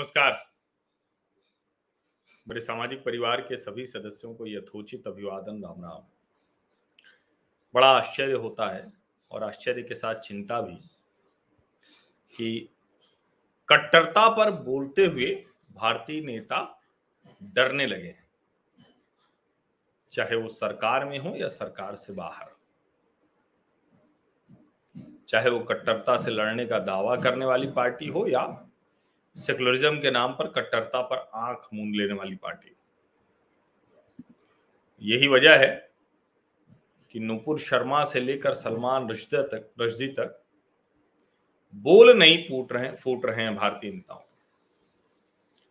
नमस्कार। मेरे सामाजिक परिवार के सभी सदस्यों को यथोचित अभिवादन राम राम बड़ा आश्चर्य होता है और आश्चर्य के साथ चिंता भी कि कट्टरता पर बोलते हुए भारतीय नेता डरने लगे हैं, चाहे वो सरकार में हो या सरकार से बाहर। चाहे वो कट्टरता से लड़ने का दावा करने वाली पार्टी हो या सेकुलरिज्म के नाम पर कट्टरता पर आँख मूंद लेने वाली पार्टी। यही वजह है कि नुपुर शर्मा से लेकर सलमान रश्दी तक रश्दी तक बोल नहीं फूट रहे फूट रहे हैं भारतीय नेताओं।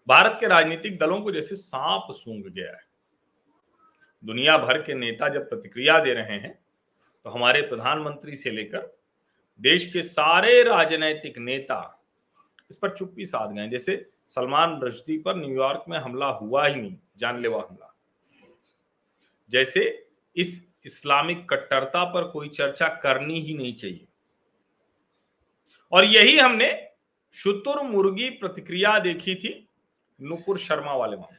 भारत के राजनीतिक दलों को जैसे सांप सूंघ गया है। दुनिया भर के नेता जब प्रतिक्रिया दे रहे हैं तो हमारे प्रधानमंत्री से लेकर देश के सारे राजनैतिक नेता इस पर चुप्पी साध गए जैसे सलमान रश्दी पर न्यूयॉर्क में हमला हुआ ही नहीं, जानलेवा हमला। जैसे इस इस्लामिक कट्टरता पर कोई चर्चा करनी ही नहीं चाहिए। और यही हमने शुतुर मुर्गी प्रतिक्रिया देखी थी नुपुर शर्मा वाले मामले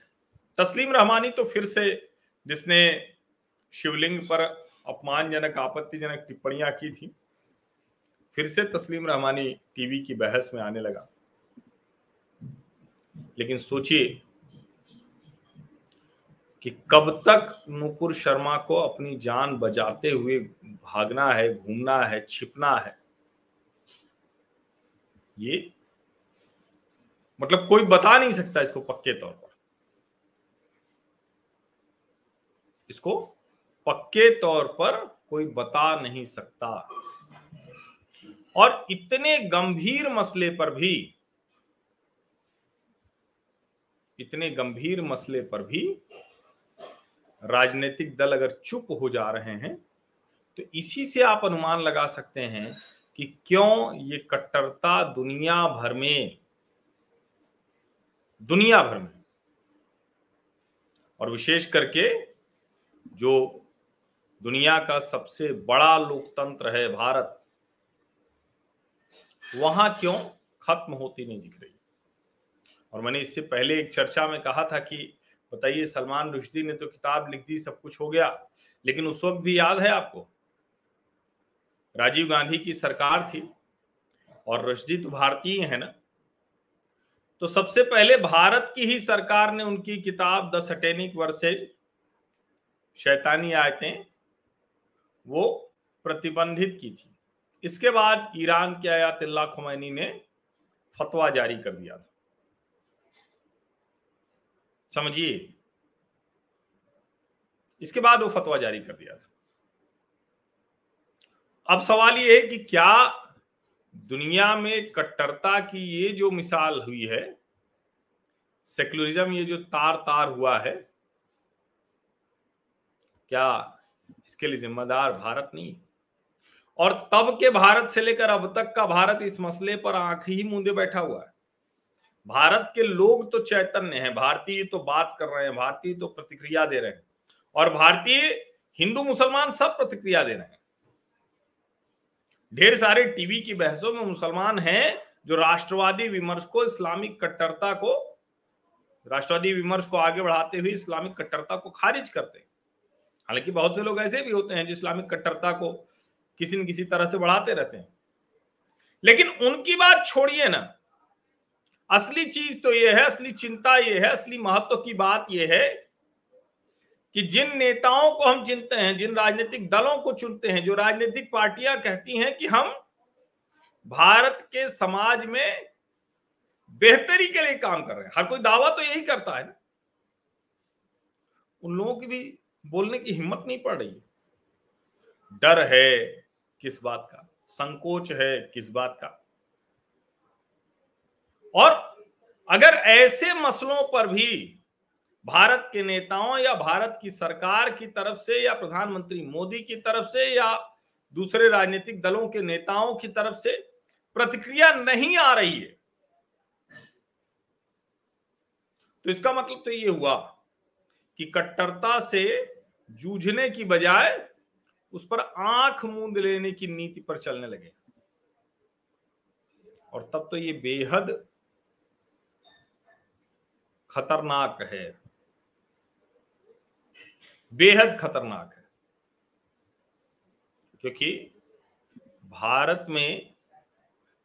तस्लीम रहमानी तो फिर से जिसने शिवलिंग पर अपमानजनक, आपत्तिजनक टिप्पणियाँ की थी, फिर से तस्लीम रहमानी टीवी की बहस में आने लगा। लेकिन सोचिए कि कब तक नुपुर शर्मा को अपनी जान बचाते हुए भागना है, घूमना है, छिपना है? ये मतलब कोई बता नहीं सकता इसको पक्के तौर पर। इसको पक्के तौर पर कोई बता नहीं सकता। और इतने गंभीर मसले पर भी इतने गंभीर मसले पर भी राजनीतिक दल अगर चुप हो जा रहे हैं तो इसी से आप अनुमान लगा सकते हैं कि क्यों ये कट्टरता दुनिया भर में, दुनिया भर में, और विशेष करके जो दुनिया का सबसे बड़ा लोकतंत्र है भारत, वहाँ क्यों खत्म होती नहीं दिख रही? और मैंने इससे पहले एक चर्चा में कहा था कि बताइए, सलमान रुश्दी ने तो किताब लिख दी, सब कुछ हो गया, लेकिन उस वक्त भी याद है आपको? राजीव गांधी की सरकार थी और रुश्दी तो भारतीय है ना? तो सबसे पहले भारत की ही सरकार ने उनकी किताब द सटेनिक वर्सेज, शैतानी आयतें, वो प्रतिबंधित की थी। इसके बाद ईरान के आयातुल्ला खुमैनी ने फतवा जारी कर दिया था। समझिए। इसके बाद वो फतवा जारी कर दिया था। अब सवाल ये है कि क्या दुनिया में कट्टरता की ये जो मिसाल हुई है सेक्युलरिज्म ये जो तार तार हुआ है, क्या इसके लिए जिम्मेदार भारत नहीं? और तब के भारत से लेकर अब तक का भारत इस मसले पर आँख ही मूंदे बैठा हुआ है। भारत के लोग तो चैतन्य हैं, भारतीय तो बात कर रहे हैं, भारतीय तो प्रतिक्रिया दे रहे हैं, और भारतीय, हिंदू, मुसलमान सब प्रतिक्रिया दे रहे हैं। ढेर सारे टीवी की बहसों में मुसलमान हैं जो राष्ट्रवादी विमर्श को, इस्लामिक कट्टरता को, राष्ट्रवादी विमर्श को आगे बढ़ाते हुए इस्लामिक कट्टरता को खारिज करते हैं। हालाँकि बहुत से लोग ऐसे भी होते हैं जो इस्लामिक कट्टरता को किसी न किसी तरह से बढ़ाते रहते हैं। लेकिन उनकी बात छोड़िए ना। असली चीज़ तो यह है, असली चिंता यह है, असली महत्व की बात यह है कि जिन नेताओं को हम चुनते हैं, जिन राजनीतिक दलों को चुनते हैं, जो राजनीतिक पार्टियाँ कहती हैं कि हम भारत के समाज में बेहतरी के लिए काम कर रहे हैं। हर कोई दावा तो यही करता है ना। उन लोगों की भी बोलने की हिम्मत नहीं पड़ रही डर है किस बात का, संकोच है किस बात का। और अगर ऐसे मसलों पर भी भारत के नेताओं या भारत की सरकार की तरफ़ से या प्रधानमंत्री मोदी की तरफ़ से या दूसरे राजनीतिक दलों के नेताओं की तरफ़ से प्रतिक्रिया नहीं आ रही है तो इसका मतलब तो ये हुआ कि कट्टरता से जूझने की बजाय उस पर आँख मूंद लेने की नीति पर चलने लगे। और तब तो ये बेहद खतरनाक है। बेहद खतरनाक है। क्योंकि भारत में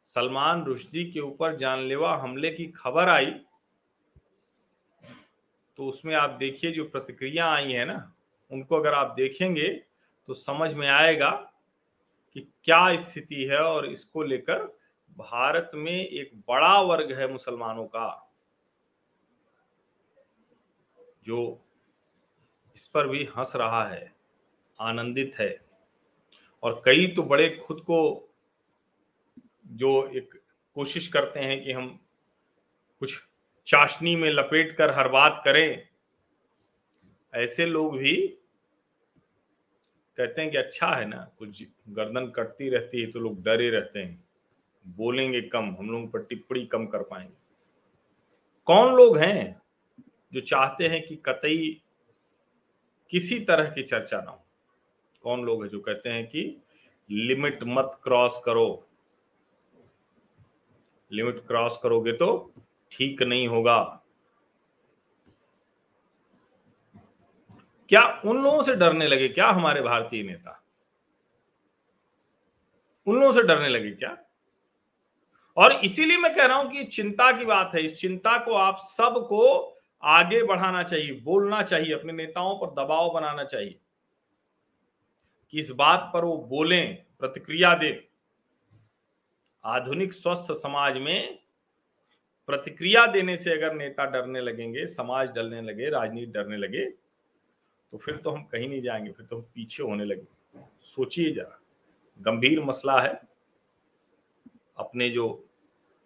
सलमान रुश्दी के ऊपर जानलेवा हमले की खबर आई तो उसमें आप देखिए जो प्रतिक्रिया आई है ना, उनको अगर आप देखेंगे तो समझ में आएगा कि क्या स्थिति है और इसको लेकर भारत में एक बड़ा वर्ग है मुसलमानों का। जो इस पर भी हंस रहा है, आनंदित है। और कई तो बड़े खुद को जो एक कोशिश करते हैं कि हम कुछ चाशनी में लपेट कर हर बात करें, ऐसे लोग भी कहते हैं कि अच्छा है ना, कुछ गर्दन कटती रहती है तो लोग डरे रहते हैं। बोलेंगे कम, हम लोग पर टिप्पणी कम कर पाएँगे। कौन लोग हैं जो चाहते हैं कि कतई किसी तरह की चर्चा ना हो। कौन लोग है जो कहते हैं कि लिमिट मत क्रॉस करो। लिमिट क्रॉस करोगे तो ठीक नहीं होगा। क्या उन लोगों से डरने लगे क्या हमारे भारतीय नेता? उन लोगों से डरने लगे क्या? और इसीलिए मैं कह रहा हूँ कि चिंता की बात है। इस चिंता को आप सबको आगे बढ़ाना चाहिए, बोलना चाहिए, अपने नेताओं पर दबाव बनाना चाहिए। कि इस बात पर वो बोलें, प्रतिक्रिया दे। आधुनिक स्वस्थ समाज में प्रतिक्रिया देने से अगर नेता डरने लगेंगे, समाज डरने लगे, राजनीति डरने लगे तो फिर तो हम कहीं नहीं जाएँगे, फिर तो हम पीछे होने लगे सोचिए जरा, गंभीर मसला है। अपने जो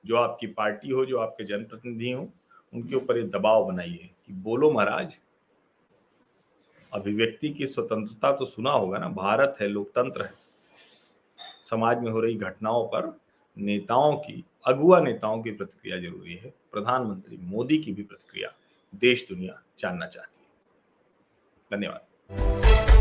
जो आपकी पार्टी हो, जो आपके जनप्रतिनिधि हो उनके ऊपर ये दबाव बनाइए कि बोलो महाराज, अभिव्यक्ति की स्वतंत्रता तो सुना होगा ना, भारत है, लोकतंत्र है। समाज में हो रही घटनाओं पर नेताओं की अगुआ नेताओं की प्रतिक्रिया ज़रूरी है। प्रधानमंत्री मोदी की भी प्रतिक्रिया देश दुनिया जानना चाहती है। धन्यवाद।